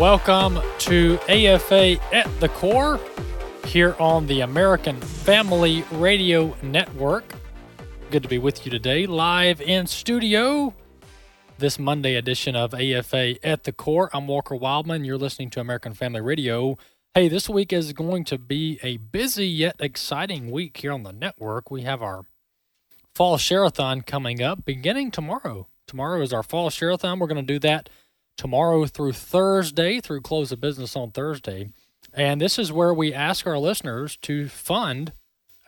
Welcome to AFA at the Core here on the American Family Radio Network. Good to be with you today, live in studio. This Monday edition of AFA at the Core. I'm Walker Wildman. You're listening to American Family Radio. Hey, this week is going to be a busy yet exciting week here on the network. We have our Fall Share-a-thon coming up beginning tomorrow. Tomorrow is our Fall Share-a-thon. We're going to do that tomorrow through Thursday, through close of business on Thursday. And this is where we ask our listeners to fund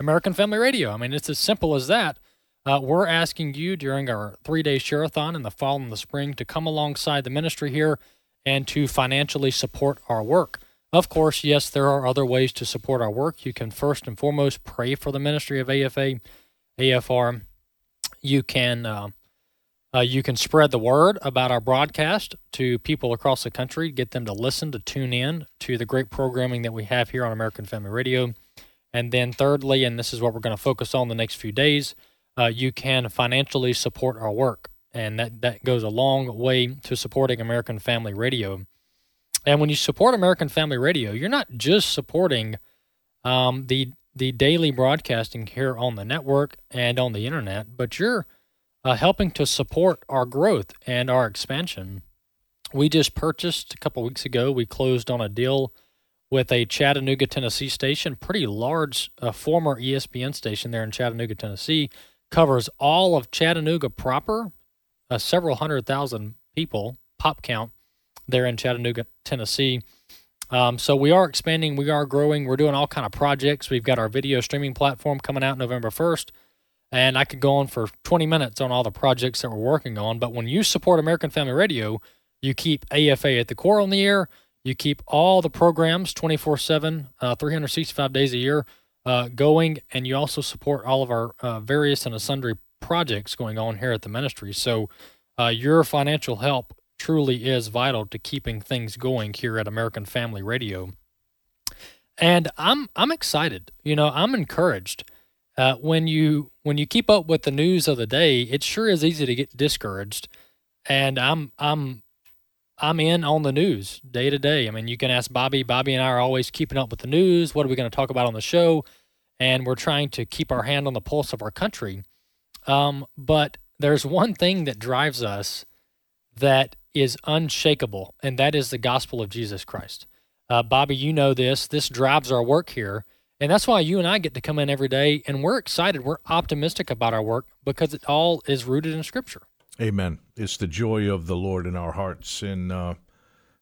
American Family Radio. I mean, it's as simple as that. Uh, we're asking you during our three day share-a-thon in the fall and the spring to come alongside the ministry here and to financially support our work. Of course, yes, there are other ways to support our work. You can first and foremost pray for the ministry of AFA, AFR. You can uh, uh, you can spread the word about our broadcast to people across the country, get them to listen, to tune in to the great programming that we have here on American Family Radio. And then, thirdly, and this is what we're going to focus on the next few days, uh, you can financially support our work. And that, that goes a long way to supporting American Family Radio. And when you support American Family Radio, you're not just supporting um, the the daily broadcasting here on the network and on the internet, but you're uh, helping to support our growth and our expansion. We just purchased a couple weeks ago. We closed on a deal with a Chattanooga, Tennessee station, pretty large uh, former ESPN station there in Chattanooga, Tennessee. Covers all of Chattanooga proper, uh, several hundred thousand people, pop count there in Chattanooga, Tennessee. Um, so we are expanding, we are growing, we're doing all kind of projects. We've got our video streaming platform coming out November 1st, and I could go on for 20 minutes on all the projects that we're working on. But when you support American Family Radio, you keep AFA at the core on the air. You keep all the programs 24 uh, 7, 365 days a year uh, going, and you also support all of our uh, various and sundry projects going on here at the ministry. So uh, your financial help truly is vital to keeping things going here at American Family Radio. And I'm I'm excited. You know, I'm encouraged. Uh, when you when you keep up with the news of the day, it sure is easy to get discouraged. And I'm I'm I'm in on the news day to day. I mean, you can ask Bobby. Bobby and I are always keeping up with the news. What are we going to talk about on the show? And we're trying to keep our hand on the pulse of our country. Um, but there's one thing that drives us that is unshakable, and that is the gospel of Jesus Christ. Uh, Bobby, you know this. This drives our work here. And that's why you and I get to come in every day, and we're excited. We're optimistic about our work because it all is rooted in Scripture. Amen. It's the joy of the Lord in our hearts. And uh,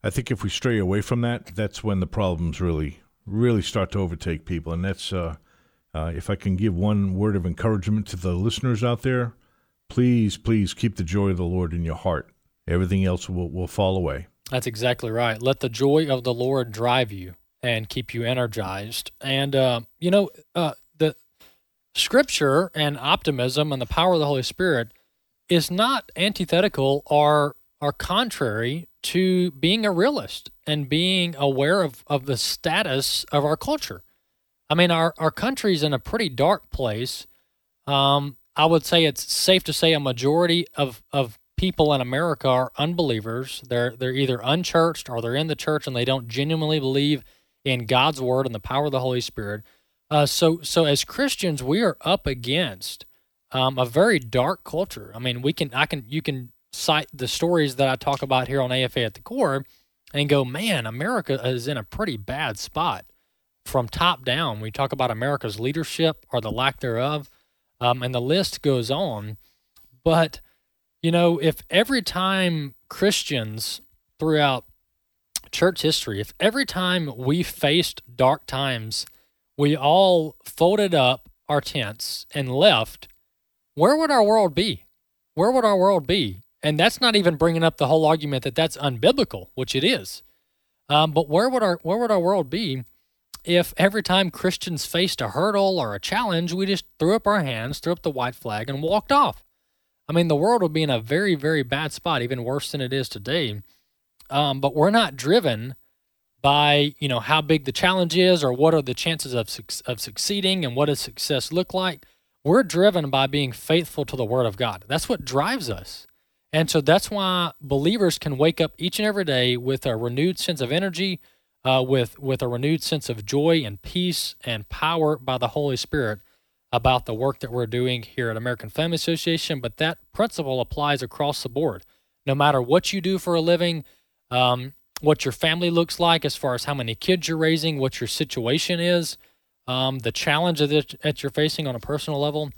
I think if we stray away from that, that's when the problems really, really start to overtake people. And that's, uh, uh, if I can give one word of encouragement to the listeners out there, please, please keep the joy of the Lord in your heart everything else will, will fall away. That's exactly right. Let the joy of the Lord drive you and keep you energized. And, uh, you know, uh, the scripture and optimism and the power of the Holy Spirit is not antithetical or, or contrary to being a realist and being aware of, of the status of our culture. I mean, our, our country's in a pretty dark place. Um, I would say it's safe to say a majority of, of people in America are unbelievers. They're they're either unchurched or they're in the church and they don't genuinely believe in God's word and the power of the Holy Spirit. Uh, so so as Christians, we are up against um, a very dark culture. I mean, we can I can you can cite the stories that I talk about here on AFA at the core and go, man, America is in a pretty bad spot from top down. We talk about America's leadership or the lack thereof, um, and the list goes on. But you know, if every time Christians throughout church history, if every time we faced dark times, we all folded up our tents and left, where would our world be? Where would our world be? And that's not even bringing up the whole argument that that's unbiblical, which it is. Um, but where would our where would our world be if every time Christians faced a hurdle or a challenge, we just threw up our hands, threw up the white flag, and walked off? I mean, the world would be in a very very bad spot, even worse than it is today. Um, but we're not driven by you know how big the challenge is or what are the chances of of succeeding and what does success look like. We're driven by being faithful to the Word of God. That's what drives us. And so that's why believers can wake up each and every day with a renewed sense of energy, uh, with with a renewed sense of joy and peace and power by the Holy Spirit about the work that we're doing here at American Family Association. But that principle applies across the board. No matter what you do for a living, um, what your family looks like, as far as how many kids you're raising, what your situation is, um, the challenge that, that you're facing on a personal level,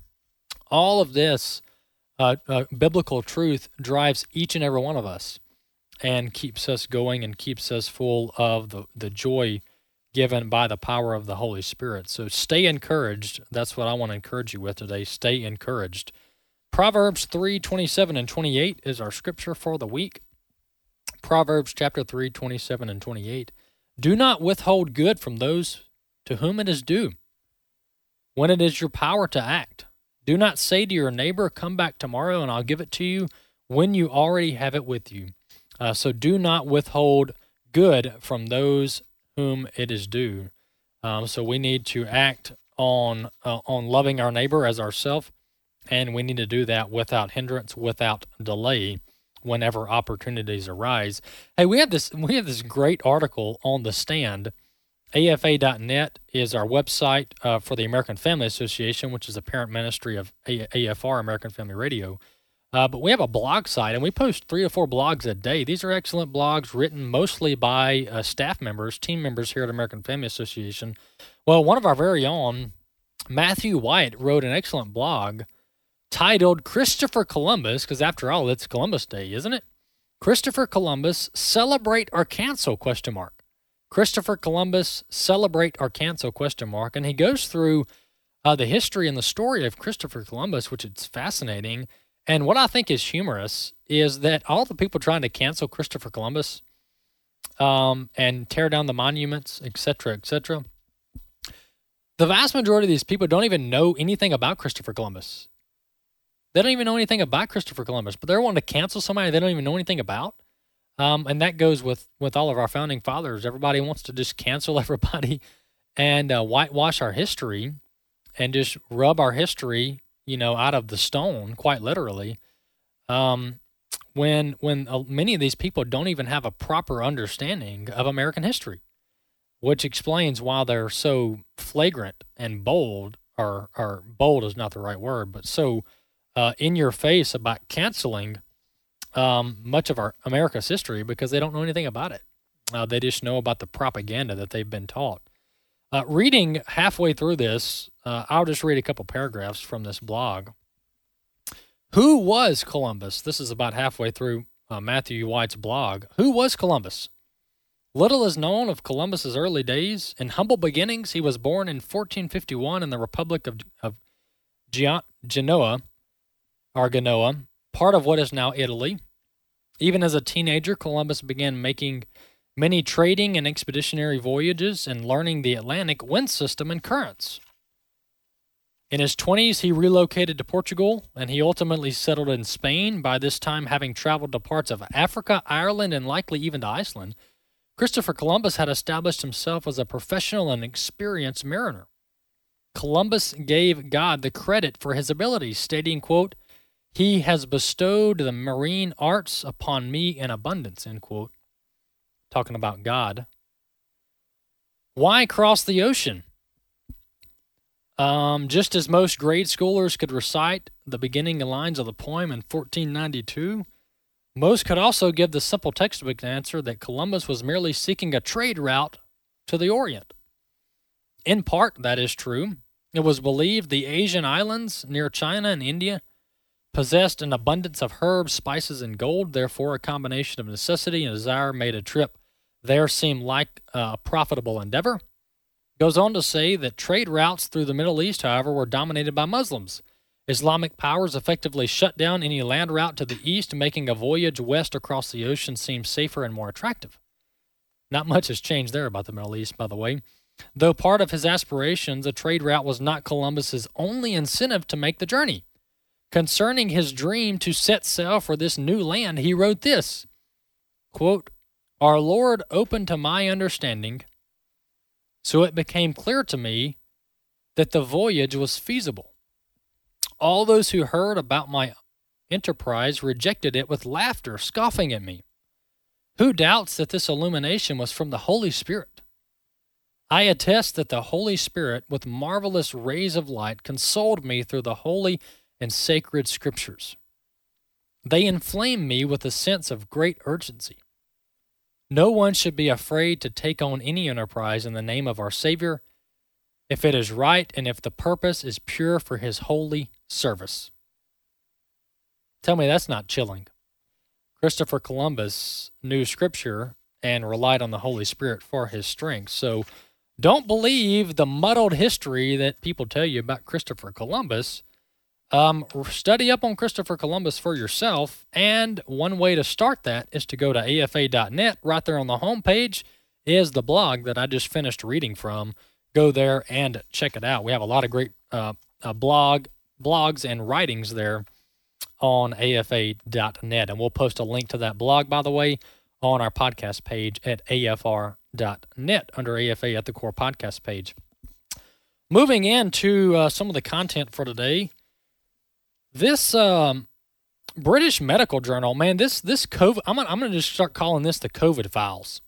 all of this uh, uh, biblical truth drives each and every one of us and keeps us going and keeps us full of the, the joy given by the power of the Holy Spirit. So stay encouraged. That's what I want to encourage you with today. Stay encouraged. Proverbs 3 27 and 28 is our scripture for the week. Proverbs chapter 3 27 and 28. Do not withhold good from those to whom it is due when it is your power to act. Do not say to your neighbor, Come back tomorrow and I'll give it to you when you already have it with you. Uh, so do not withhold good from those whom it is due. Um, so we need to act on uh, on loving our neighbor as ourself, and we need to do that without hindrance, without delay, whenever opportunities arise. Hey, we have this we have this great article on the stand AFA.net is our website uh, for the American Family Association, which is the parent ministry of a- AFR, American Family Radio. Uh, but we have a blog site, and we post three or four blogs a day. These are excellent blogs written mostly by uh, staff members, team members here at American Family Association. Well, one of our very own, Matthew White, wrote an excellent blog titled Christopher Columbus, because after all, it's Columbus Day, isn't it? Christopher Columbus, celebrate or cancel? Question mark. Christopher Columbus, celebrate or cancel question mark. And he goes through uh, the history and the story of Christopher Columbus, which is fascinating. And what I think is humorous is that all the people trying to cancel Christopher Columbus um, and tear down the monuments, etc., etc., the vast majority of these people don't even know anything about Christopher Columbus. They don't even know anything about Christopher Columbus, but they're wanting to cancel somebody they don't even know anything about. Um, and that goes with with all of our founding fathers. Everybody wants to just cancel everybody and uh, whitewash our history and just rub our history, you know, out of the stone, quite literally. Um, when when uh, many of these people don't even have a proper understanding of American history, which explains why they're so flagrant and bold, or or bold is not the right word, but so uh, in your face about canceling um, much of our America's history because they don't know anything about it. Uh, they just know about the propaganda that they've been taught. Uh, reading halfway through this, uh, I'll just read a couple paragraphs from this blog. Who was Columbus? This is about halfway through uh, Matthew White's blog. Who was Columbus? Little is known of Columbus's early days. In humble beginnings, he was born in 1451 in the Republic of, of Genoa, or Genoa, part of what is now Italy. Even as a teenager, Columbus began making many trading and expeditionary voyages and learning the Atlantic wind system and currents. In his 20s, he relocated to Portugal and he ultimately settled in Spain, by this time having traveled to parts of Africa, Ireland, and likely even to Iceland. Christopher Columbus had established himself as a professional and experienced mariner. Columbus gave God the credit for his abilities, stating, quote, he has bestowed the marine arts upon me in abundance, end quote. Talking about God. Why cross the ocean? Um, just as most grade schoolers could recite the beginning lines of the poem in 1492, most could also give the simple textbook answer that Columbus was merely seeking a trade route to the Orient. In part, that is true. It was believed the Asian islands near China and India possessed an abundance of herbs, spices, and gold. Therefore, a combination of necessity and desire made a trip there seem like a profitable endeavor. Goes on to say that trade routes through the Middle East, however, were dominated by Muslims, Islamic powers effectively shut down any land route to the east, making a voyage west across the ocean seem safer and more attractive. Not much has changed there about the Middle East, by the way. Though part of his aspirations, a trade route was not Columbus's only incentive to make the journey. Concerning his dream to set sail for this new land, he wrote this quote, Our Lord opened to my understanding, so it became clear to me that the voyage was feasible. All those who heard about my enterprise rejected it with laughter, scoffing at me. Who doubts that this illumination was from the Holy Spirit? I attest that the Holy Spirit, with marvelous rays of light, consoled me through the holy and sacred scriptures. They inflame me with a sense of great urgency. No one should be afraid to take on any enterprise in the name of our Savior if it is right and if the purpose is pure for His holy service. Tell me that's not chilling. Christopher Columbus knew Scripture and relied on the Holy Spirit for his strength. So, don't believe the muddled history that people tell you about Christopher Columbus. Um, study up on Christopher Columbus for yourself. And one way to start that is to go to afa.net. Right there on the homepage is the blog that I just finished reading from. Go there and check it out. We have a lot of great uh, uh, blog blogs and writings there on afa.net. And we'll post a link to that blog, by the way, on our podcast page at afr net under AFA at the Core podcast page. Moving into uh, some of the content for today, this um, British Medical Journal, man, this this COVID, I'm gonna, I'm gonna just start calling this the COVID files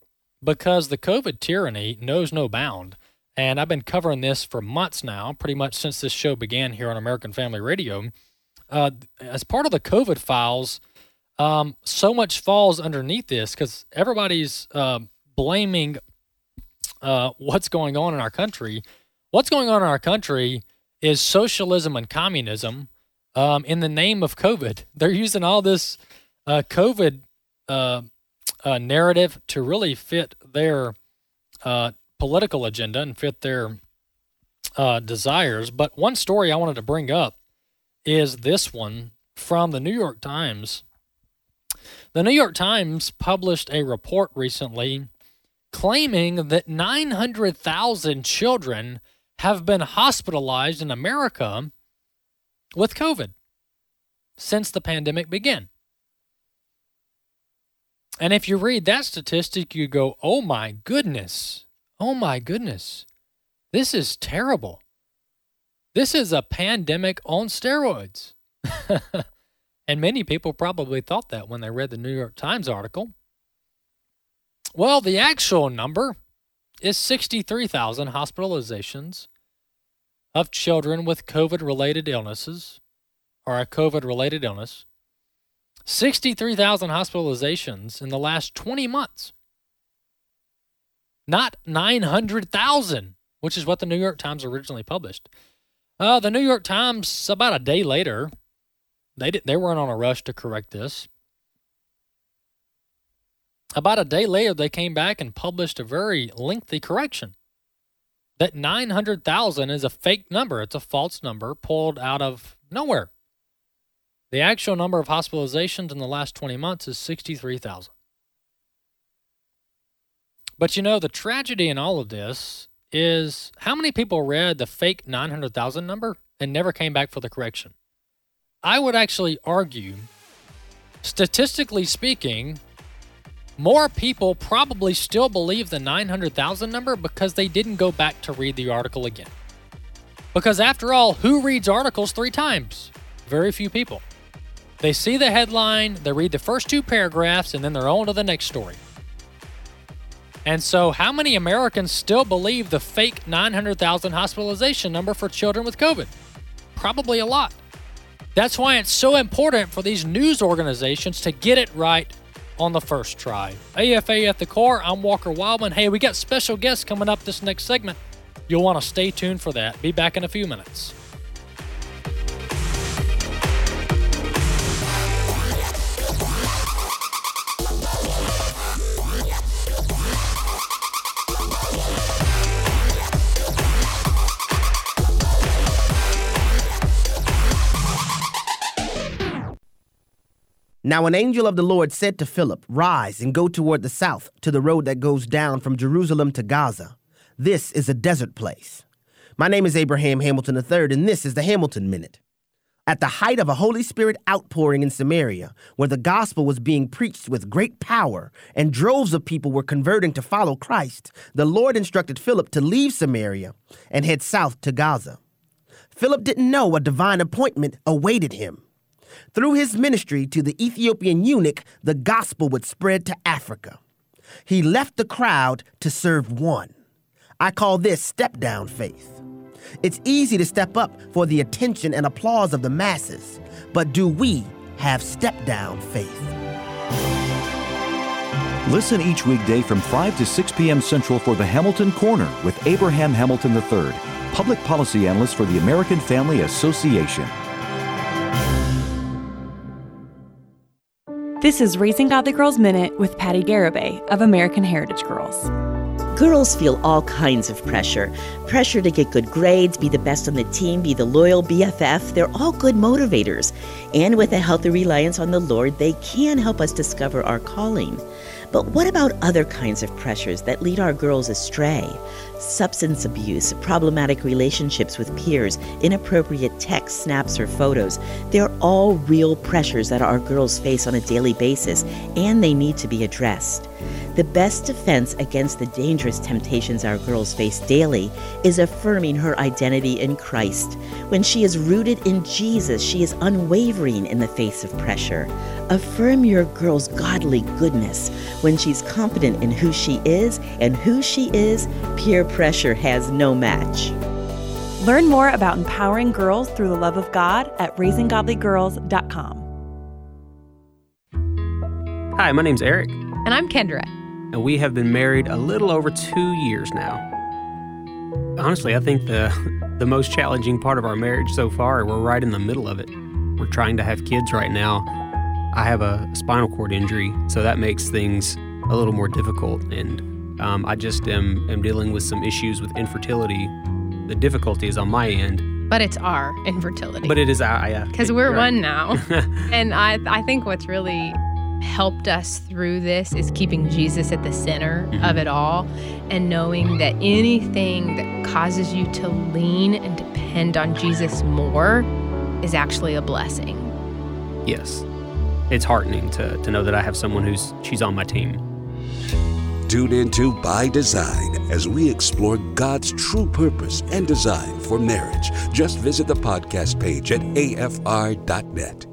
because the COVID tyranny knows no bound, and I've been covering this for months now, pretty much since this show began here on American Family Radio. Uh, as part of the COVID files, um, so much falls underneath this because everybody's uh, blaming uh, what's going on in our country. What's going on in our country is socialism and communism um, in the name of COVID. They're using all this uh, COVID uh, uh, narrative to really fit their uh, political agenda and fit their uh, desires. But one story I wanted to bring up is this one from the New York Times. The New York Times published a report recently claiming that 900,000 children have been hospitalized in America with COVID since the pandemic began. And if you read that statistic, you go, oh my goodness, oh my goodness, this is terrible. This is a pandemic on steroids. and many people probably thought that when they read the New York Times article. Well, the actual number is 63,000 hospitalizations of children with COVID related illnesses or a COVID related illness. 63,000 hospitalizations in the last 20 months. Not 900,000, which is what the New York Times originally published. Uh, the New York Times, about a day later, they, did, they weren't on a rush to correct this. About a day later, they came back and published a very lengthy correction that 900,000 is a fake number. It's a false number pulled out of nowhere. The actual number of hospitalizations in the last 20 months is 63,000. But you know, the tragedy in all of this is how many people read the fake 900,000 number and never came back for the correction? I would actually argue, statistically speaking, more people probably still believe the 900,000 number because they didn't go back to read the article again. Because after all, who reads articles three times? Very few people. They see the headline, they read the first two paragraphs, and then they're on to the next story. And so, how many Americans still believe the fake 900,000 hospitalization number for children with COVID? Probably a lot. That's why it's so important for these news organizations to get it right on the first try. AFA at the core, I'm Walker Wildman. Hey, we got special guests coming up this next segment. You'll want to stay tuned for that. Be back in a few minutes. Now an angel of the Lord said to Philip, Rise and go toward the south to the road that goes down from Jerusalem to Gaza. This is a desert place. My name is Abraham Hamilton III, and this is the Hamilton Minute. At the height of a Holy Spirit outpouring in Samaria, where the gospel was being preached with great power and droves of people were converting to follow Christ, the Lord instructed Philip to leave Samaria and head south to Gaza. Philip didn't know a divine appointment awaited him. Through his ministry to the Ethiopian eunuch, the gospel would spread to Africa. He left the crowd to serve one. I call this step down faith. It's easy to step up for the attention and applause of the masses, but do we have step down faith? Listen each weekday from 5 to 6 p.m. Central for the Hamilton Corner with Abraham Hamilton III, Public Policy Analyst for the American Family Association. This is Raising Godly Girls Minute with Patti Garibay of American Heritage Girls. Girls feel all kinds of pressure. Pressure to get good grades, be the best on the team, be the loyal BFF. They're all good motivators. And with a healthy reliance on the Lord, they can help us discover our calling. But what about other kinds of pressures that lead our girls astray? Substance abuse, problematic relationships with peers, inappropriate texts, snaps, or photos. They're all real pressures that our girls face on a daily basis, and they need to be addressed. The best defense against the dangerous temptations our girls face daily is affirming her identity in Christ. When she is rooted in Jesus, she is unwavering in the face of pressure. Affirm your girl's godly goodness. When she's confident in who she is and who she is, peer pressure has no match. Learn more about empowering girls through the love of God at raisinggodlygirls.com. Hi, my name's Eric. And I'm Kendra and we have been married a little over two years now. Honestly, I think the the most challenging part of our marriage so far, we're right in the middle of it. We're trying to have kids right now. I have a spinal cord injury, so that makes things a little more difficult, and um, I just am, am dealing with some issues with infertility. The difficulty is on my end. But it's our infertility. But it is our, yeah. Because we're right. one now. and I, I think what's really helped us through this is keeping Jesus at the center mm-hmm. of it all and knowing that anything that causes you to lean and depend on Jesus more is actually a blessing. Yes. It's heartening to, to know that I have someone who's she's on my team. Tune into By Design as we explore God's true purpose and design for marriage. Just visit the podcast page at afr.net.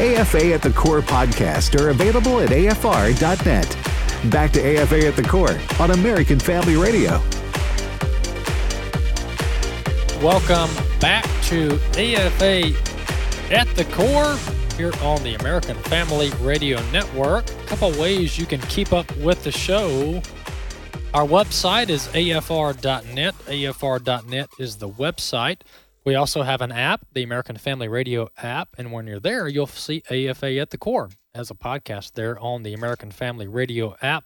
AFA at the Core podcast are available at afr.net. Back to AFA at the Core on American Family Radio. Welcome back to AFA at the Core here on the American Family Radio Network. A couple ways you can keep up with the show. Our website is afr.net. afr.net is the website. We also have an app, the American Family Radio app, and when you're there, you'll see AFA at the core as a podcast there on the American Family Radio app.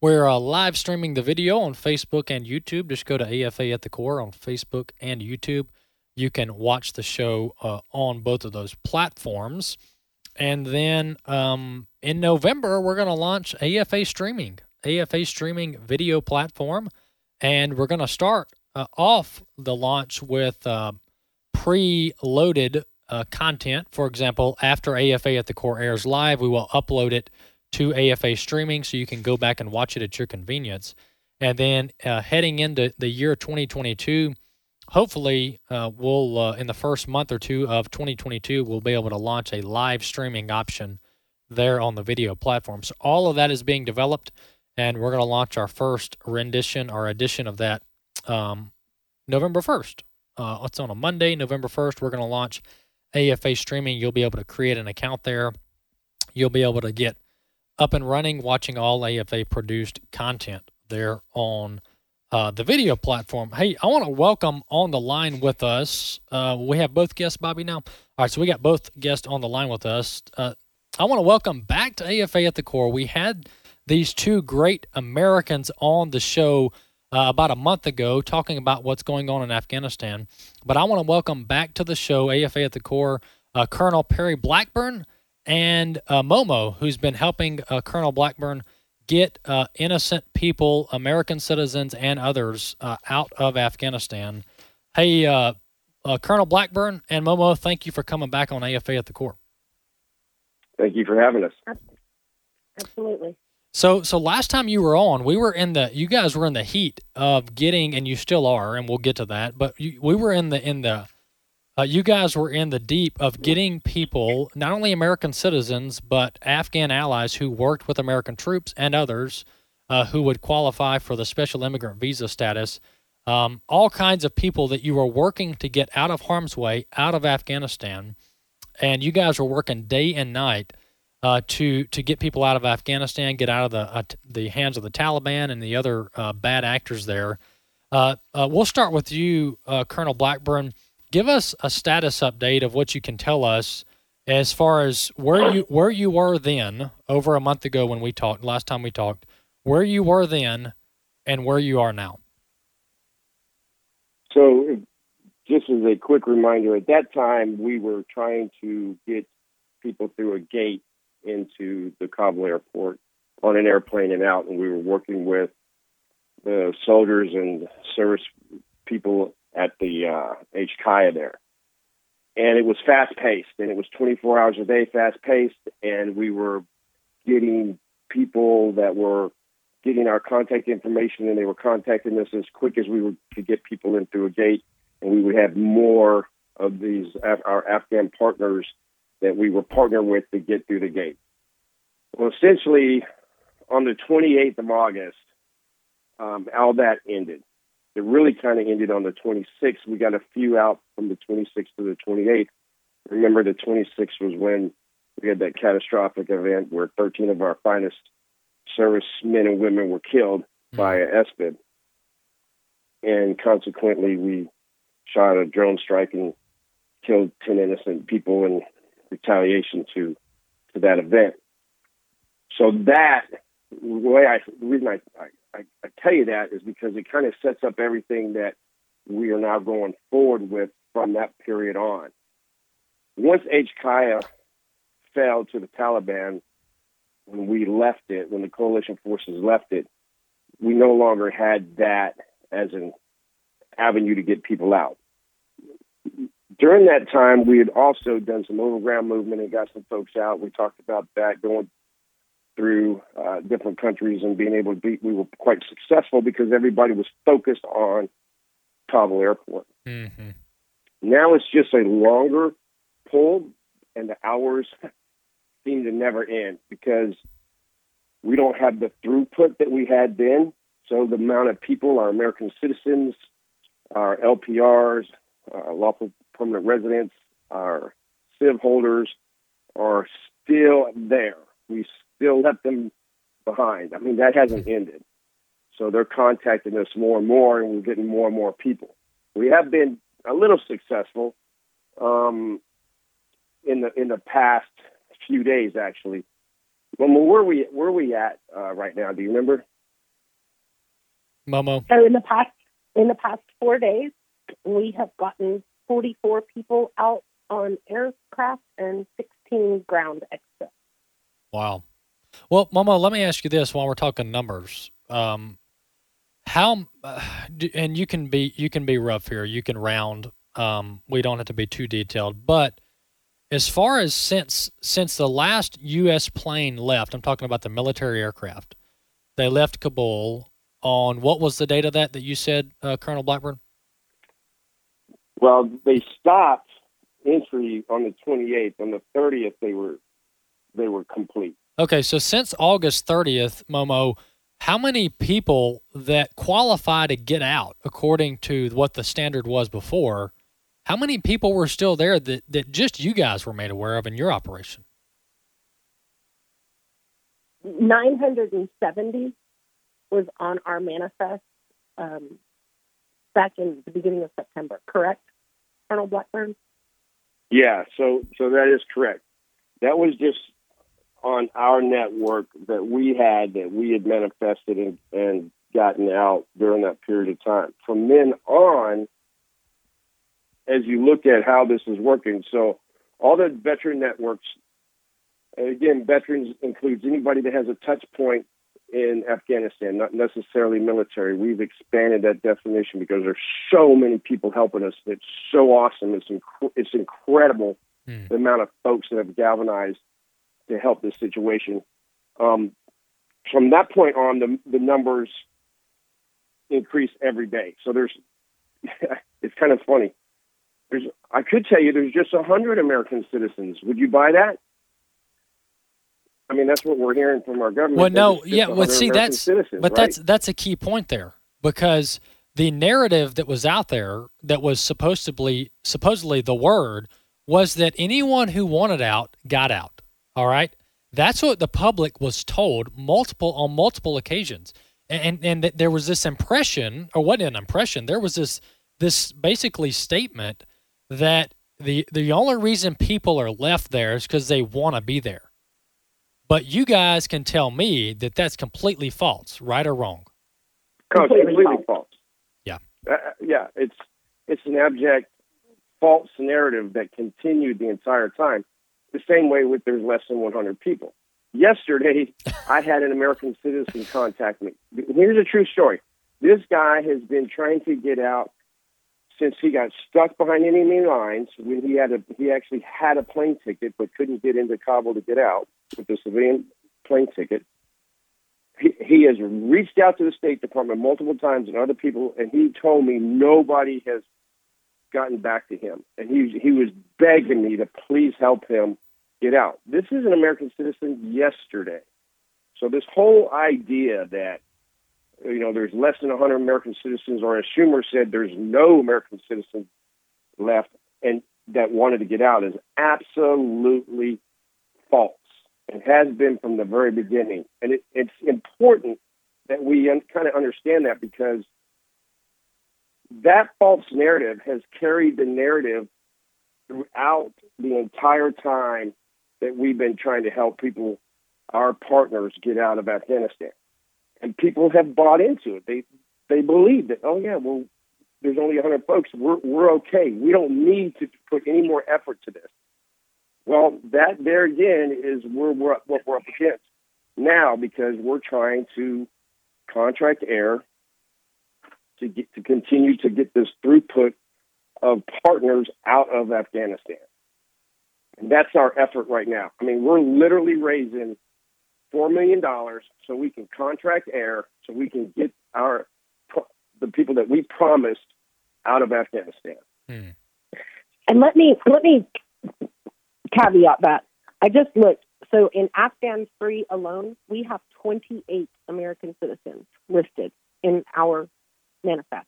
We're uh, live streaming the video on Facebook and YouTube. Just go to AFA at the core on Facebook and YouTube. You can watch the show uh, on both of those platforms. And then um, in November, we're going to launch AFA streaming, AFA streaming video platform. And we're going to start uh, off the launch with uh, pre-loaded uh, content. For example, after AFA at the Core airs live, we will upload it to AFA streaming so you can go back and watch it at your convenience. And then uh, heading into the year 2022, hopefully uh, we'll uh, in the first month or two of 2022 we'll be able to launch a live streaming option there on the video platform. So all of that is being developed, and we're going to launch our first rendition or edition of that um, November 1st. Uh, it's on a Monday, November 1st. We're going to launch AFA streaming. You'll be able to create an account there. You'll be able to get up and running watching all AFA produced content there on uh, the video platform. Hey, I want to welcome on the line with us. Uh, we have both guests, Bobby, now. All right, so we got both guests on the line with us. Uh, I want to welcome back to AFA at the Core. We had these two great Americans on the show uh, about a month ago talking about what's going on in Afghanistan. But I want to welcome back to the show AFA at the core uh, Colonel Perry Blackburn and uh, Momo, who's been helping Colonel Blackburn get uh, innocent people, American citizens, and others uh, out of Afghanistan. Hey, Colonel Blackburn and Momo, thank you for coming back on AFA at the core. Thank you for having us. Absolutely. So, so last time you were on, we were in the. You guys were in the heat of getting, and you still are, and we'll get to that. But you, we were in the in the. Uh, you guys were in the deep of getting people, not only American citizens, but Afghan allies who worked with American troops and others uh, who would qualify for the special immigrant visa status. Um, all kinds of people that you were working to get out of harm's way, out of Afghanistan, and you guys were working day and night uh, to to get people out of Afghanistan, get out of the uh, the hands of the Taliban and the other uh, bad actors there. Uh, uh, we'll start with you, uh, Colonel Blackburn. Give us a status update of what you can tell us as far as where you where you were then, over a month ago when we talked last time we talked, where you were then, and where you are now. So, just as a quick reminder, at that time we were trying to get people through a gate into the Kabul airport on an airplane and out, and we were working with the soldiers and service people at the uh, HKIA there. And it was fast paced, and it was 24 hours a day, fast paced, and we were getting people that were getting our contact information, and they were contacting us as quick as we were, could get people in through a gate, and we would have more of these our Afghan partners that we were partnered with to get through the gate. Well, essentially, on the 28th of August, um, all that ended. It really kind of ended on the 26th. We got a few out from the 26th to the 28th. Remember, the 26th was when we had that catastrophic event where 13 of our finest service men and women were killed mm-hmm. by a SBIB. And consequently, we shot a drone strike and killed 10 innocent people in retaliation to to that event. So that the way I the reason I, I, I tell you that is because it kind of sets up everything that we are now going forward with from that period on. Once HKIA fell to the Taliban, when we left it, when the coalition forces left it, we no longer had that as an avenue to get people out during that time, we had also done some overground movement and got some folks out. We talked about that going through uh, different countries and being able to be. We were quite successful because everybody was focused on Kabul Airport. Mm-hmm. Now it's just a longer pull, and the hours seem to never end because we don't have the throughput that we had then. So the amount of people, our American citizens, our LPRs, uh, lawful permanent residents, our SIV holders are still there. We still left them behind. I mean, that hasn't ended. So they're contacting us more and more, and we're getting more and more people. We have been a little successful um, in the in the past few days, actually. Well, where are we where are we at uh, right now? Do you remember? Momo. So in the past in the past four days, we have gotten 44 people out on aircraft and 16 ground exits. Wow. Well, Momo, let me ask you this while we're talking numbers. Um, how uh, and you can be you can be rough here. You can round. Um, we don't have to be too detailed, but as far as since since the last U.S. plane left, I'm talking about the military aircraft. They left Kabul on what was the date of that that you said, uh, Colonel Blackburn? Well, they stopped entry on the 28th. On the 30th, they were they were complete. Okay, so since August 30th, Momo, how many people that qualify to get out according to what the standard was before? How many people were still there that, that just you guys were made aware of in your operation? 970 was on our manifest um, back in the beginning of September, correct, Colonel Blackburn? Yeah, so so that is correct. That was just on our network that we had that we had manifested and, and gotten out during that period of time. From then on, as you look at how this is working, so all the veteran networks, again, veterans includes anybody that has a touch point in Afghanistan, not necessarily military. We've expanded that definition because there's so many people helping us. It's so awesome. It's inc- it's incredible Hmm. the amount of folks that have galvanized to help this situation. Um, from that point on, the the numbers increase every day. So there's it's kind of funny. There's I could tell you there's just a hundred American citizens. Would you buy that? I mean, that's what we're hearing from our government. Well, no, yeah, well, 100 see, American that's citizens, but right? that's that's a key point there because the narrative that was out there that was supposedly supposedly the word was that anyone who wanted out got out. All right, that's what the public was told multiple on multiple occasions, and and, and that there was this impression, or what an impression, there was this this basically statement that the the only reason people are left there is because they want to be there. But you guys can tell me that that's completely false, right or wrong. No, completely false. Yeah. Uh, yeah, it's it's an abject false narrative that continued the entire time. The same way with there's less than 100 people. Yesterday, I had an American citizen contact me. Here's a true story. This guy has been trying to get out since he got stuck behind enemy lines when he had a he actually had a plane ticket but couldn't get into Kabul to get out with the civilian plane ticket. He, he has reached out to the State Department multiple times and other people, and he told me nobody has gotten back to him. And he he was begging me to please help him get out. This is an American citizen yesterday. So this whole idea that you know there's less than 100 American citizens, or as Schumer said, there's no American citizens left, and that wanted to get out is absolutely false. It has been from the very beginning, and it, it's important that we un- kind of understand that because that false narrative has carried the narrative throughout the entire time that we've been trying to help people, our partners, get out of Afghanistan. And people have bought into it. They they believe that, oh yeah, well, there's only 100 folks. We're we're okay. We don't need to put any more effort to this. Well, that there again is where we're, what we're up against now because we're trying to contract air to get to continue to get this throughput of partners out of Afghanistan. And that's our effort right now. I mean, we're literally raising four million dollars so we can contract air, so we can get our the people that we promised out of Afghanistan. Hmm. And let me let me caveat that. I just looked. So in Afghan free alone, we have 28 American citizens listed in our manifest.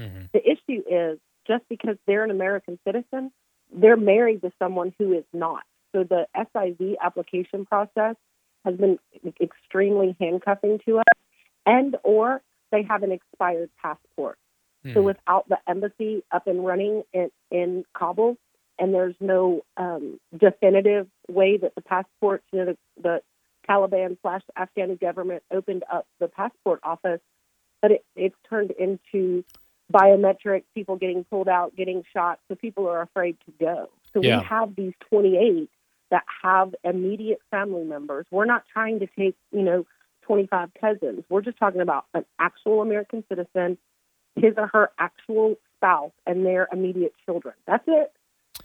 Mm-hmm. The issue is just because they're an American citizen, they're married to someone who is not. So the SIV application process has been extremely handcuffing to us, and or they have an expired passport. So without the embassy up and running in, in Kabul, and there's no um, definitive way that the passports, you know, the, the Taliban slash Afghani government opened up the passport office, but it, it's turned into biometric people getting pulled out, getting shot. So people are afraid to go. So Yeah. we have these 28 that have immediate family members. We're not trying to take, you know, 25 cousins. We're just talking about an actual American citizen, his or her actual spouse, and their immediate children. That's it.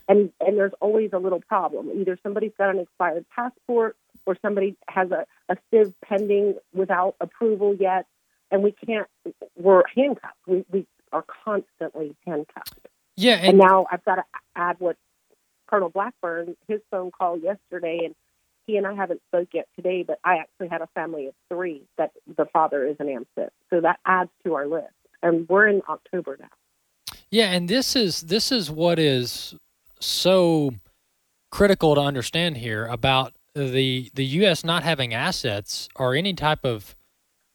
And and there's always a little problem. Either somebody's got an expired passport, or somebody has a, a SIV pending without approval yet, and we can't. We're handcuffed. We we are constantly handcuffed. Yeah, And, now I've got to add what Colonel Blackburn, his phone call yesterday, and he and I haven't spoke yet today, but I actually had a family of three that the father is an AMCIT. So that adds to our list. And we're in October now. Yeah, and this is this is what is so critical to understand here about the the U.S. not having assets or any type of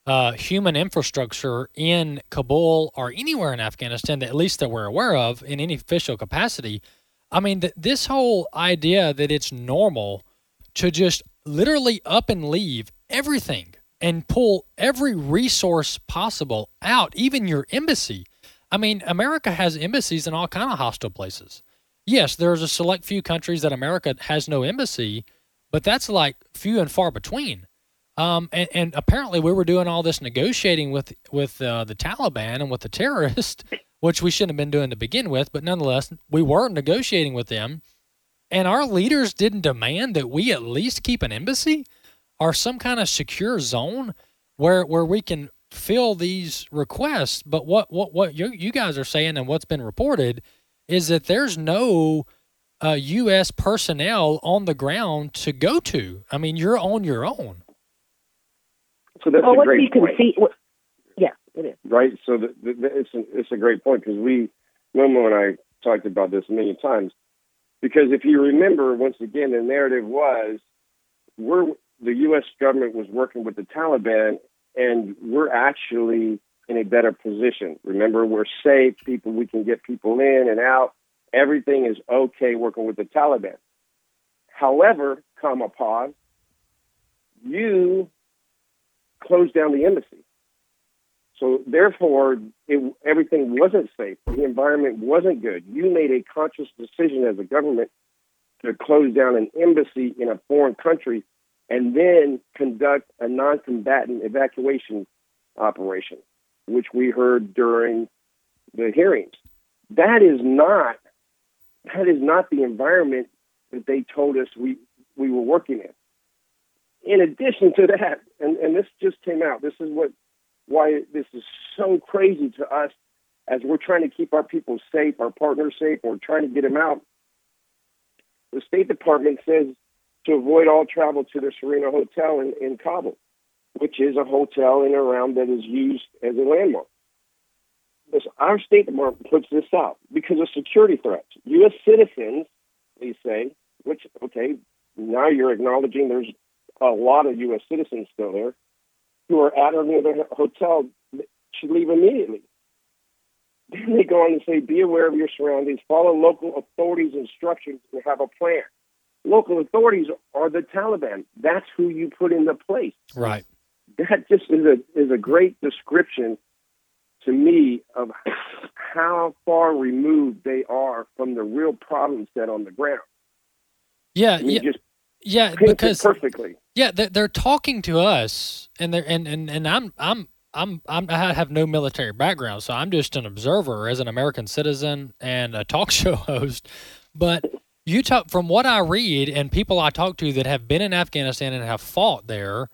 uh, human infrastructure in Kabul or anywhere in Afghanistan at least that we're aware of in any official capacity. I mean, th- this whole idea that it's normal to just literally up and leave everything and pull every resource possible out, even your embassy. I mean, America has embassies in all kind of hostile places. Yes, there's a select few countries that America has no embassy, but that's like few and far between. Um, and, and, apparently, we were doing all this negotiating with with uh, the Taliban and with the terrorists, which we shouldn't have been doing to begin with. But nonetheless, we were negotiating with them, and our leaders didn't demand that we at least keep an embassy or some kind of secure zone where where we can fill these requests. But what what what you, you guys are saying and what's been reported is that there's no uh, U.S. personnel on the ground to go to. I mean, you're on your own. So that's well, a great you can point. see, yeah, it is. Right. So the, the, the, it's, a, it's a great point because we, Momo and I talked about this many times. Because if you remember, once again, the narrative was we're the U.S. government was working with the Taliban, and we're actually in a better position. Remember, we're safe. People, we can get people in and out. Everything is okay working with the Taliban. However, comma pause, you closed down the embassy. So therefore, it, everything wasn't safe. The environment wasn't good. You made a conscious decision as a government to close down an embassy in a foreign country and then conduct a non-combatant evacuation operation, which we heard during the hearings. That is not that is not the environment that they told us we, we were working in. In addition to that, and, and this just came out, this is what why this is so crazy to us as we're trying to keep our people safe, our partners safe, or trying to get them out. The State Department says to avoid all travel to the Serena Hotel in, in Kabul, which is a hotel in around that is used as a landmark. This, our State Department puts this out because of security threats. U.S. citizens, they say, which, okay, now you're acknowledging there's a lot of U.S. citizens still there, who are at or near the hotel should leave immediately. Then they go on to say, be aware of your surroundings, follow local authorities' instructions, and have a plan. Local authorities are the Taliban. That's who you put into place. Right. That just is a is a great description to me of how far removed they are from the real problem set on the ground. Yeah, you yeah, just yeah. Because perfectly. yeah, they're, they're talking to us, and they're and and and I'm I'm. I'm, I'm I have no military background, so I'm just an observer as an American citizen and a talk show host. But you talk from what I read and people I talk to that have been in Afghanistan and have fought there.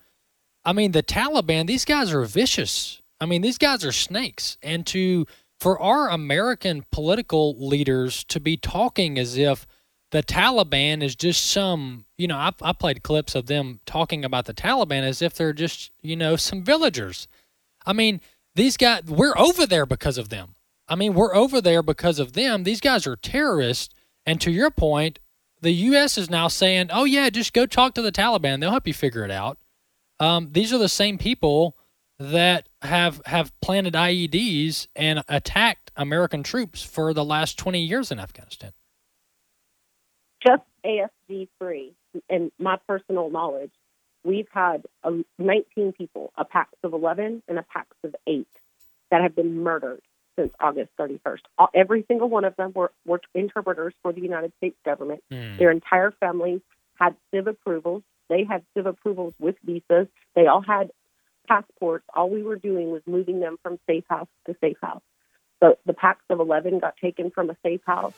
I mean, the Taliban; these guys are vicious. I mean, these guys are snakes, and to for our American political leaders to be talking as if the Taliban is just some, you know, I, I played clips of them talking about the Taliban as if they're just, you know, some villagers. I mean, these guys, we're over there because of them. I mean, we're over there because of them. These guys are terrorists. And to your point, the U.S. is now saying, oh, yeah, just go talk to the Taliban. They'll help you figure it out. Um, these are the same people that have have planted IEDs and attacked American troops for the last 20 years in Afghanistan. AFG free, in my personal knowledge, we've had uh, 19 people, a PAX of 11 and a PAX of 8, that have been murdered since August 31st. All, every single one of them were, were interpreters for the United States government. Hmm. Their entire families had SIV approvals. They had SIV approvals with visas. They all had passports. All we were doing was moving them from safe house to safe house. So the PAX of 11 got taken from a safe house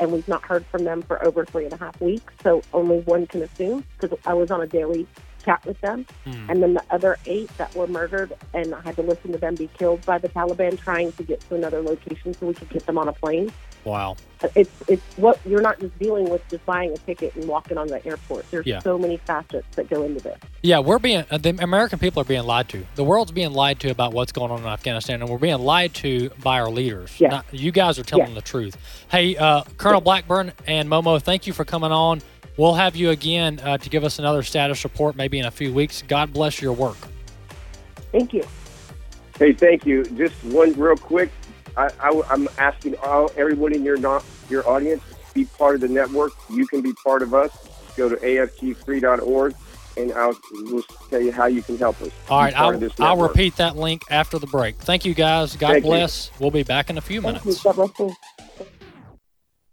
and we've not heard from them for over three and a half weeks. So only one can assume because I was on a daily chat with them. Hmm. And then the other eight that were murdered, and I had to listen to them be killed by the Taliban trying to get to another location so we could get them on a plane. Wow. It's it's what you're not just dealing with just buying a ticket and walking on the airport. There's Yeah. so many facets that go into this. Yeah, we're being uh, the American people are being lied to. The world's being lied to about what's going on in Afghanistan, and we're being lied to by our leaders. Yeah. Not- you guys are telling Yeah. the truth. Hey, uh, Colonel Blackburn and Momo, thank you for coming on. We'll have you again uh, to give us another status report maybe in a few weeks. God bless your work. Thank you. Hey, thank you. Just one real quick. I, I, am asking all everyone in your not your audience be part of the network. You can be part of us. Go to afgfree.org and I'll we'll tell you how you can help us. All right, I'll, I'll repeat that link after the break. Thank you, guys. God Thank you. bless. We'll be back in a few minutes.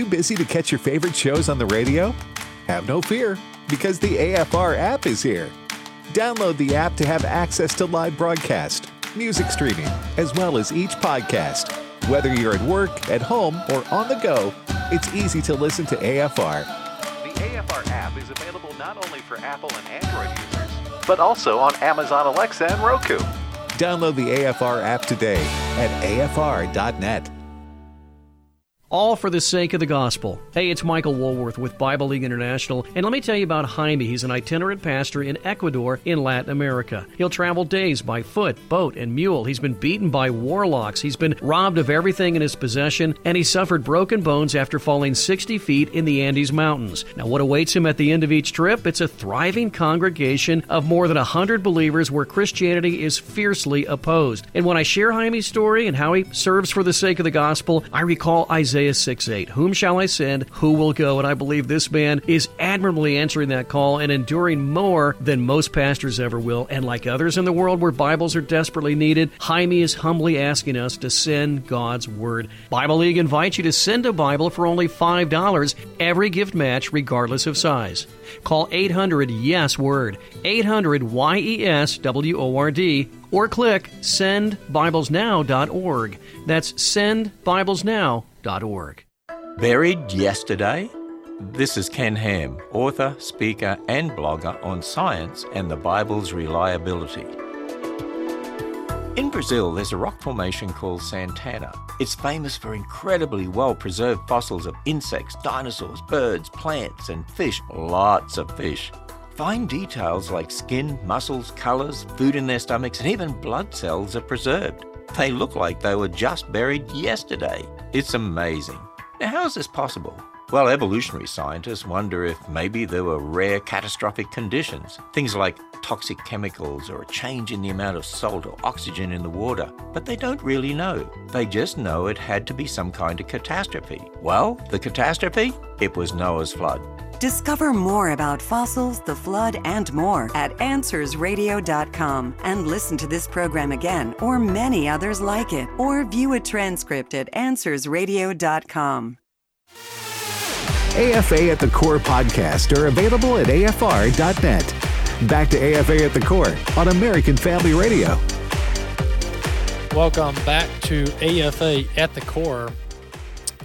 Too busy to catch your favorite shows on the radio? Have no fear, because the AFR app is here. Download the app to have access to live broadcast, music streaming, as well as each podcast. Whether you're at work, at home, or on the go, it's easy to listen to AFR. The AFR app is available not only for Apple and Android users, but also on Amazon Alexa and Roku. Download the AFR app today at afr.net. All for the sake of the gospel. Hey, it's Michael Woolworth with Bible League International, and let me tell you about Jaime. He's an itinerant pastor in Ecuador in Latin America. He'll travel days by foot, boat, and mule. He's been beaten by warlocks. He's been robbed of everything in his possession, and he suffered broken bones after falling 60 feet in the Andes Mountains. Now, what awaits him at the end of each trip? It's a thriving congregation of more than 100 believers where Christianity is fiercely opposed. And when I share Jaime's story and how he serves for the sake of the gospel, I recall Isaiah 6 8. Whom shall I send? Who will go? And I believe this man is admirably answering that call and enduring more than most pastors ever will. And like others in the world where Bibles are desperately needed, Jaime is humbly asking us to send God's Word. Bible League invites you to send a Bible for only $5 every gift match, regardless of size. Call 800 Yes Word, 800 Y E S W O R D, or click sendbiblesnow.org. That's sendbiblesnow.org. Buried yesterday? This is Ken Ham, author, speaker, and blogger on science and the Bible's reliability. In Brazil, there's a rock formation called Santana. It's famous for incredibly well preserved fossils of insects, dinosaurs, birds, plants, and fish. Lots of fish. Fine details like skin, muscles, colors, food in their stomachs, and even blood cells are preserved. They look like they were just buried yesterday. It's amazing. Now, how is this possible? Well, evolutionary scientists wonder if maybe there were rare catastrophic conditions, things like toxic chemicals or a change in the amount of salt or oxygen in the water, but they don't really know. They just know it had to be some kind of catastrophe. Well, the catastrophe? It was Noah's flood. Discover more about fossils, the flood, and more at AnswersRadio.com and listen to this program again or many others like it or view a transcript at AnswersRadio.com. AFA at the Core podcast are available at afr.net. Back to AFA at the Core on American Family Radio. Welcome back to AFA at the Core.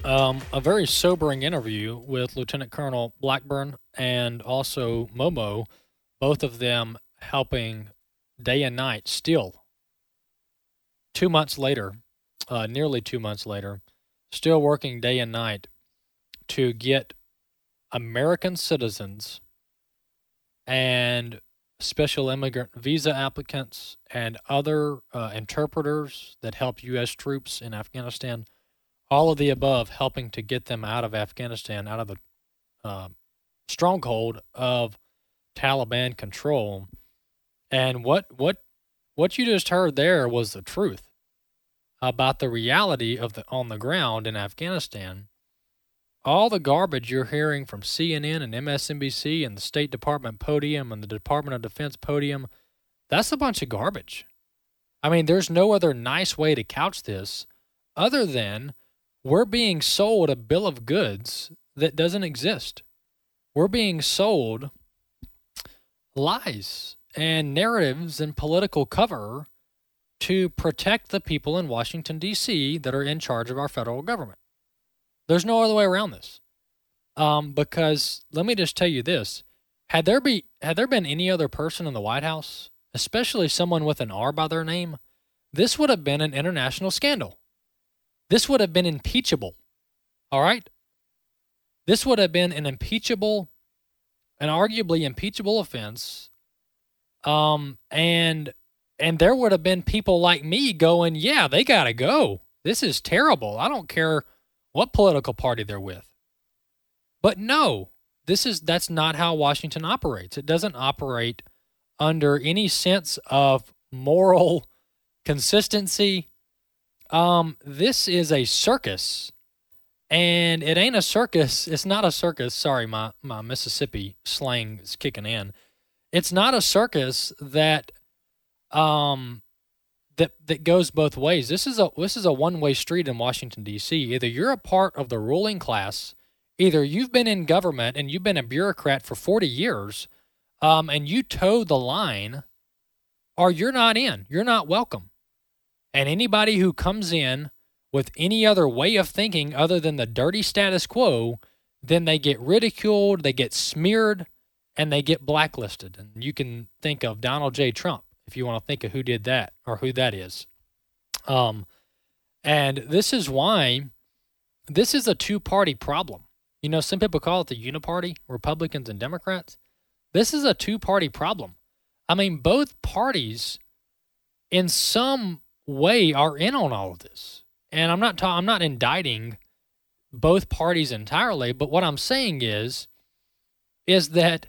Um, a very sobering interview with Lieutenant Colonel Blackburn and also Momo, both of them helping day and night still. Two months later, uh, nearly two months later, still working day and night to get American citizens and special immigrant visa applicants and other uh, interpreters that help U.S. troops in Afghanistan, all of the above helping to get them out of Afghanistan, out of the uh, stronghold of Taliban control. And what what what you just heard there was the truth about the reality of the on the ground in Afghanistan. All the garbage you're hearing from CNN and MSNBC and the State Department podium and the Department of Defense podium, that's a bunch of garbage. I mean, there's no other nice way to couch this other than we're being sold a bill of goods that doesn't exist. We're being sold lies and narratives and political cover to protect the people in Washington, D.C. that are in charge of our federal government. There's no other way around this. Um, because let me just tell you this: had there be had there been any other person in the White House, especially someone with an R by their name, this would have been an international scandal. This would have been impeachable. All right. This would have been an impeachable an arguably impeachable offense. Um, and and there would have been people like me going, yeah, they got to go. This is terrible. I don't care what political party they're with. But no, this is that's not how Washington operates. It doesn't operate under any sense of moral consistency. Um, this is a circus, and it ain't a circus. It's not a circus. Sorry, my my Mississippi slang is kicking in. It's not a circus that um that that goes both ways. This is a this is a one way street in Washington D.C. Either you're a part of the ruling class, either you've been in government and you've been a bureaucrat for 40 years, um, and you toe the line, or you're not in. You're not welcome. And anybody who comes in with any other way of thinking other than the dirty status quo, then they get ridiculed, they get smeared, and they get blacklisted. And you can think of Donald J. Trump if you want to think of who did that or who that is. Um, and this is why this is a two party problem. You know, some people call it the uniparty, Republicans and Democrats. This is a two party problem. I mean, both parties in some way are in on all of this. And I'm not ta- I'm not indicting both parties entirely, but what I'm saying is is that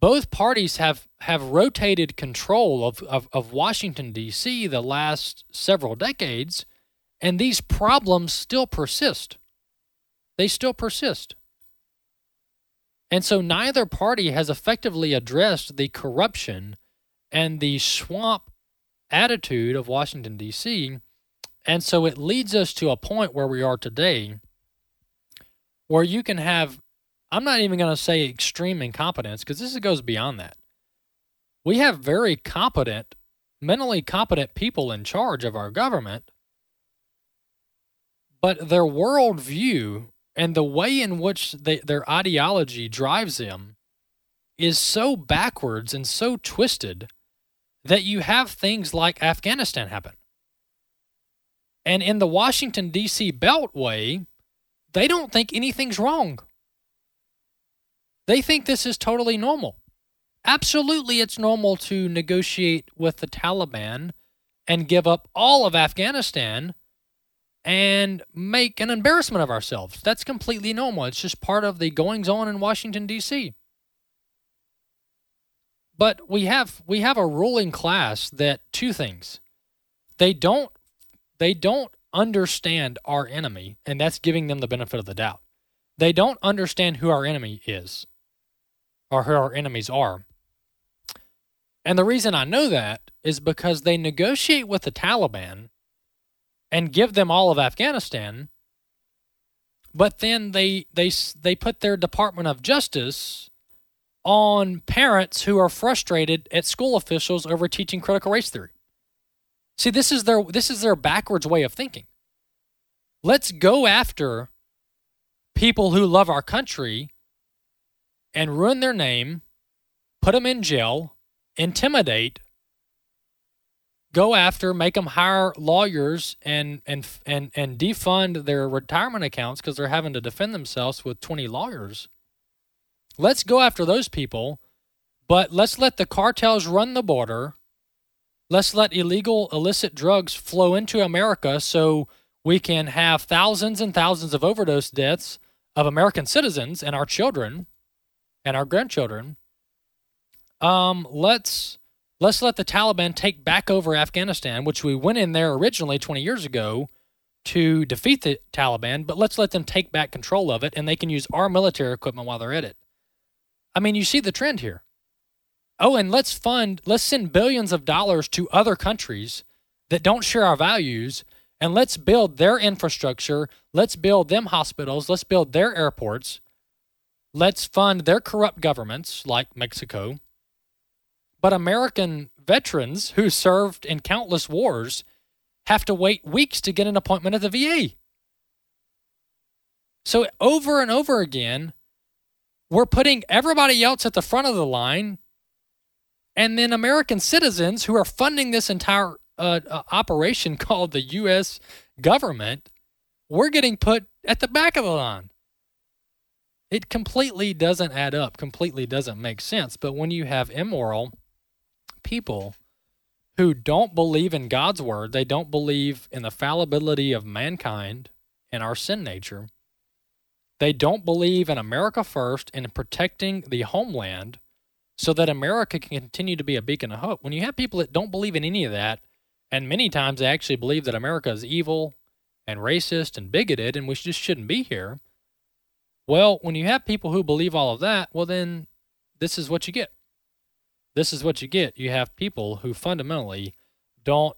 both parties have, have rotated control of, of, of Washington, D.C. the last several decades, and these problems still persist. They still persist. And so neither party has effectively addressed the corruption and the swamp attitude of Washington, D.C. And so it leads us to a point where we are today where you can have I'm not even going to say extreme incompetence because this goes beyond that. We have very competent, mentally competent people in charge of our government, but their worldview and the way in which they, their ideology drives them is so backwards and so twisted that you have things like Afghanistan happen. And in the Washington, D.C. Beltway, they don't think anything's wrong. They think this is totally normal. Absolutely, it's normal to negotiate with the Taliban and give up all of Afghanistan and make an embarrassment of ourselves. That's completely normal. It's just part of the goings on in Washington D.C. But we have we have a ruling class that two things. They don't they don't understand our enemy, and that's giving them the benefit of the doubt. They don't understand who our enemy is or who our enemies are. And the reason I know that is because they negotiate with the Taliban and give them all of Afghanistan, but then they they they put their Department of Justice on parents who are frustrated at school officials over teaching critical race theory. See, this is their this is their backwards way of thinking. Let's go after people who love our country and ruin their name, put them in jail, intimidate, go after, make them hire lawyers and and and and defund their retirement accounts because they're having to defend themselves with 20 lawyers. Let's go after those people, but let's let the cartels run the border. Let's let illegal illicit drugs flow into America so we can have thousands and thousands of overdose deaths of American citizens and our children and our grandchildren. Um, let's let's let the Taliban take back over Afghanistan, which we went in there originally 20 years ago to defeat the Taliban, but let's let them take back control of it and they can use our military equipment while they're at it. I mean, you see the trend here. Oh, and let's fund, let's send billions of dollars to other countries that don't share our values and let's build their infrastructure. Let's build them hospitals. Let's build their airports. Let's fund their corrupt governments like Mexico. But American veterans who served in countless wars have to wait weeks to get an appointment at the VA. So, over and over again, we're putting everybody else at the front of the line, and then American citizens who are funding this entire uh, uh, operation called the U.S. government, we're getting put at the back of the line. it completely doesn't add up, completely doesn't make sense. But when you have immoral people who don't believe in God's word, they don't believe in the fallibility of mankind and our sin nature, they don't believe in America first and in protecting the homeland so that America can continue to be a beacon of hope. When you have people that don't believe in any of that, and many times they actually believe that America is evil and racist and bigoted and we just shouldn't be here. Well, when you have people who believe all of that, well, then this is what you get. This is what you get. You have people who fundamentally don't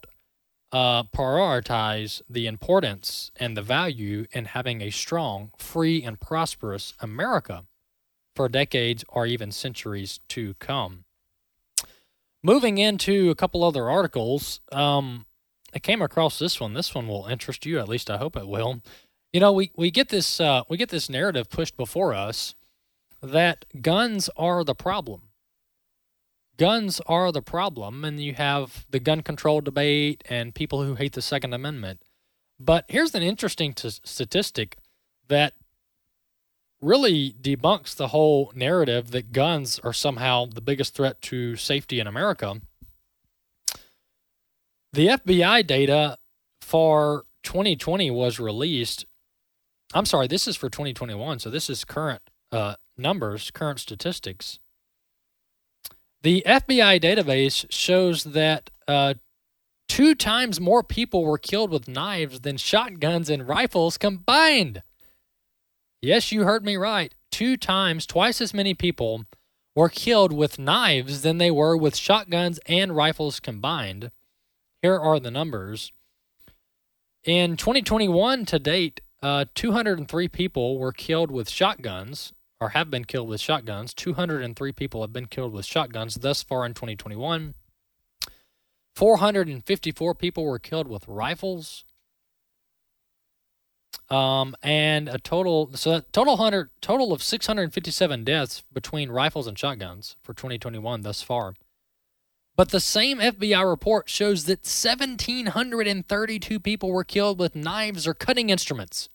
uh, prioritize the importance and the value in having a strong, free, and prosperous America for decades or even centuries to come. Moving into a couple other articles, um, I came across this one. This one will interest you, at least I hope it will. You know, we, we get this uh, we get this narrative pushed before us that guns are the problem. Guns are the problem, and you have the gun control debate and people who hate the Second Amendment. But here's an interesting t- statistic that really debunks the whole narrative that guns are somehow the biggest threat to safety in America. The FBI data for 2020 was released. I'm sorry, this is for 2021, so this is current uh, numbers, current statistics. The FBI database shows that uh, two times more people were killed with knives than shotguns and rifles combined. Yes, you heard me right. Two times, twice as many people were killed with knives than they were with shotguns and rifles combined. Here are the numbers. In 2021 to date, uh, 203 people were killed with shotguns or have been killed with shotguns. 203 people have been killed with shotguns thus far in 2021. 454 people were killed with rifles. Um, and a total so total hundred total of 657 deaths between rifles and shotguns for 2021 thus far. But the same FBI report shows that 1,732 people were killed with knives or cutting instruments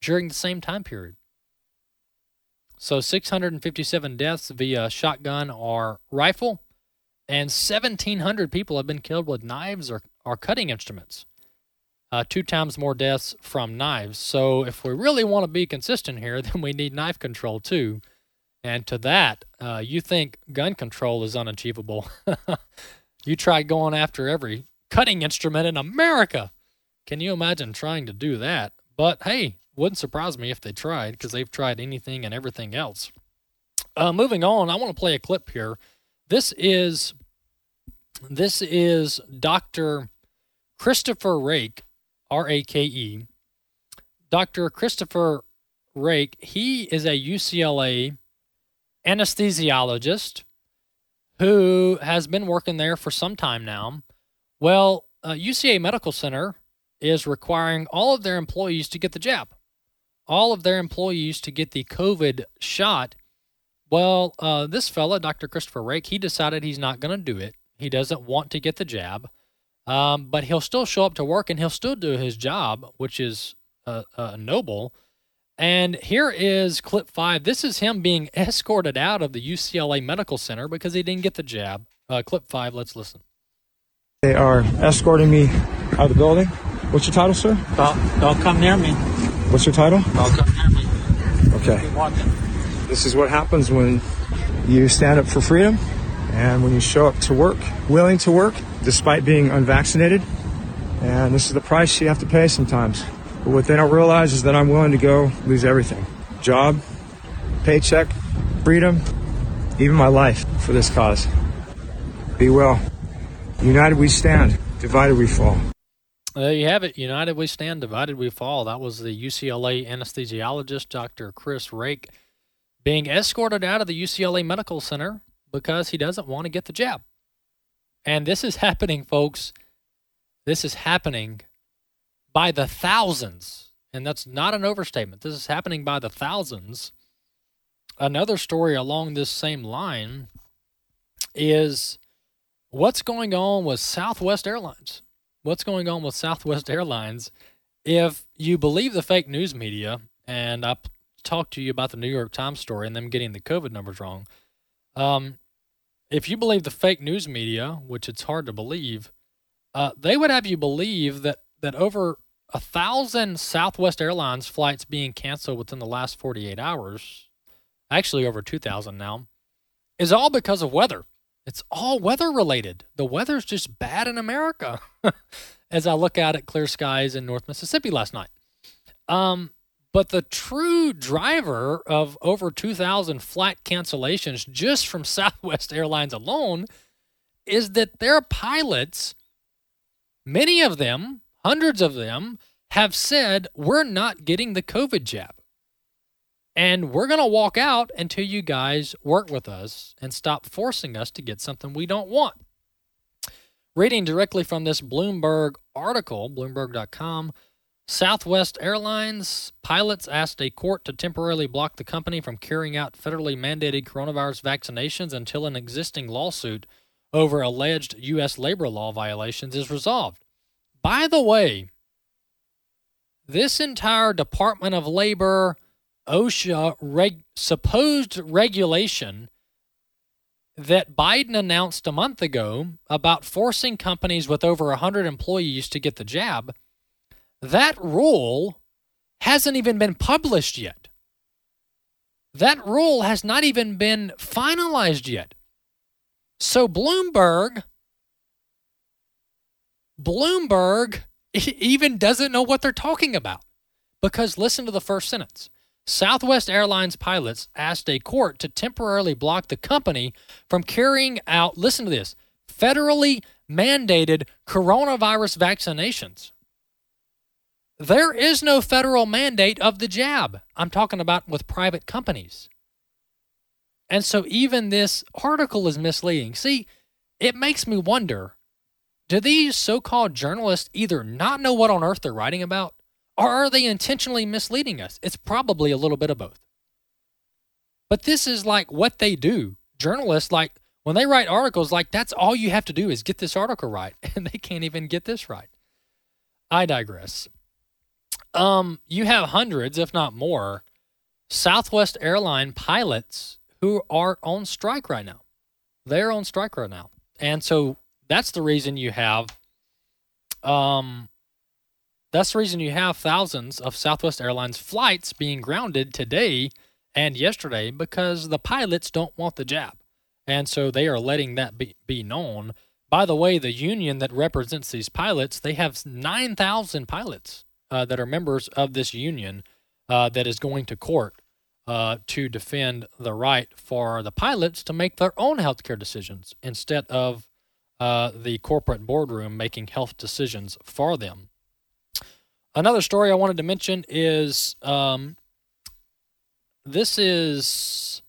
during the same time period. So 657 deaths via shotgun or rifle, and 1,700 people have been killed with knives or, or cutting instruments uh, two times more deaths from knives. So if we really want to be consistent here, then we need knife control too. And to that, uh, you think gun control is unachievable. you try going after every cutting instrument in America. Can you imagine trying to do that? But hey, wouldn't surprise me if they tried because they've tried anything and everything else. Uh, moving on, I want to play a clip here. This is this is Dr. Christopher Rake R A K E. Dr. Christopher Rake, he is a UCLA anesthesiologist who has been working there for some time now. Well, uh, UCLA Medical Center is requiring all of their employees to get the jab, all of their employees to get the COVID shot. Well, uh, this fella, Dr. Christopher Rake, he decided he's not going to do it. He doesn't want to get the jab. Um, but he'll still show up to work and he'll still do his job, which is uh, uh, noble. And here is clip five. This is him being escorted out of the UCLA Medical Center because he didn't get the jab. Uh, clip five, let's listen. They are escorting me out of the building. What's your title, sir? Don't, don't come near me. What's your title? Don't come near me. Okay. This is what happens when you stand up for freedom and when you show up to work, willing to work, despite being unvaccinated. And this is the price you have to pay sometimes. But what they don't realize is that I'm willing to go lose everything job, paycheck, freedom, even my life for this cause. Be well. United we stand, divided we fall. There you have it. United we stand, divided we fall. That was the UCLA anesthesiologist, Dr. Chris Rake, being escorted out of the UCLA Medical Center because he doesn't want to get the jab. And this is happening, folks. This is happening by the thousands. And that's not an overstatement. This is happening by the thousands. Another story along this same line is what's going on with Southwest Airlines. What's going on with Southwest Airlines? If you believe the fake news media, and I talked to you about the New York Times story and them getting the COVID numbers wrong. Um, if you believe the fake news media, which it's hard to believe, uh, they would have you believe that that over a thousand Southwest Airlines flights being canceled within the last 48 hours, actually over 2,000 now, is all because of weather. It's all weather related. The weather's just bad in America. As I look out at clear skies in North Mississippi last night. Um, but the true driver of over 2,000 flight cancellations just from Southwest Airlines alone is that their pilots, many of them, hundreds of them, have said, We're not getting the COVID jab. And we're going to walk out until you guys work with us and stop forcing us to get something we don't want. Reading directly from this Bloomberg article, Bloomberg.com, Southwest Airlines pilots asked a court to temporarily block the company from carrying out federally mandated coronavirus vaccinations until an existing lawsuit over alleged U.S. labor law violations is resolved. By the way, this entire Department of Labor OSHA reg- supposed regulation that Biden announced a month ago about forcing companies with over 100 employees to get the jab, that rule hasn't even been published yet. That rule has not even been finalized yet. So Bloomberg Bloomberg even doesn't know what they're talking about. Because listen to the first sentence. Southwest Airlines pilots asked a court to temporarily block the company from carrying out, listen to this, federally mandated coronavirus vaccinations. There is no federal mandate of the jab. I'm talking about with private companies. And so even this article is misleading. See, it makes me wonder do these so called journalists either not know what on earth they're writing about or are they intentionally misleading us? It's probably a little bit of both. But this is like what they do. Journalists, like when they write articles, like that's all you have to do is get this article right, and they can't even get this right. I digress. Um, you have hundreds, if not more, Southwest airline pilots who are on strike right now. They're on strike right now, and so that's the reason you have um that's the reason you have thousands of Southwest Airlines flights being grounded today and yesterday because the pilots don't want the jab. And so they are letting that be, be known. By the way, the union that represents these pilots, they have 9,000 pilots uh, that are members of this union uh, that is going to court uh, to defend the right for the pilots to make their own healthcare decisions instead of uh, the corporate boardroom making health decisions for them. Another story I wanted to mention is um, this is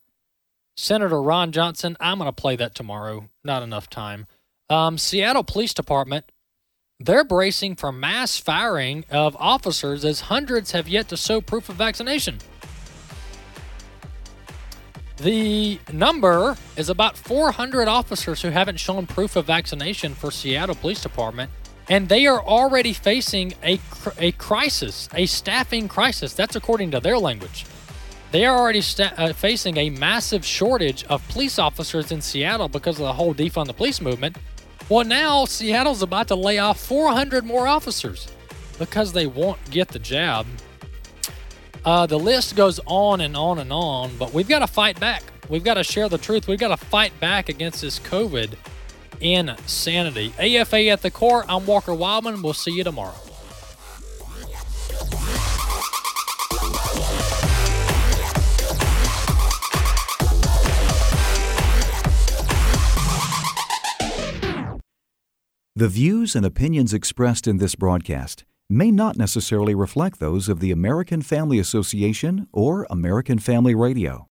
Senator Ron Johnson. I'm going to play that tomorrow. Not enough time. Um, Seattle Police Department, they're bracing for mass firing of officers as hundreds have yet to show proof of vaccination. The number is about 400 officers who haven't shown proof of vaccination for Seattle Police Department and they are already facing a, a crisis, a staffing crisis. That's according to their language. They are already sta- uh, facing a massive shortage of police officers in Seattle because of the whole defund the police movement. Well, now Seattle's about to lay off 400 more officers because they won't get the jab. Uh, the list goes on and on and on, but we've got to fight back. We've got to share the truth. We've got to fight back against this COVID insanity. AFA at the core. I'm Walker Wildman. We'll see you tomorrow. The views and opinions expressed in this broadcast may not necessarily reflect those of the American Family Association or American Family Radio.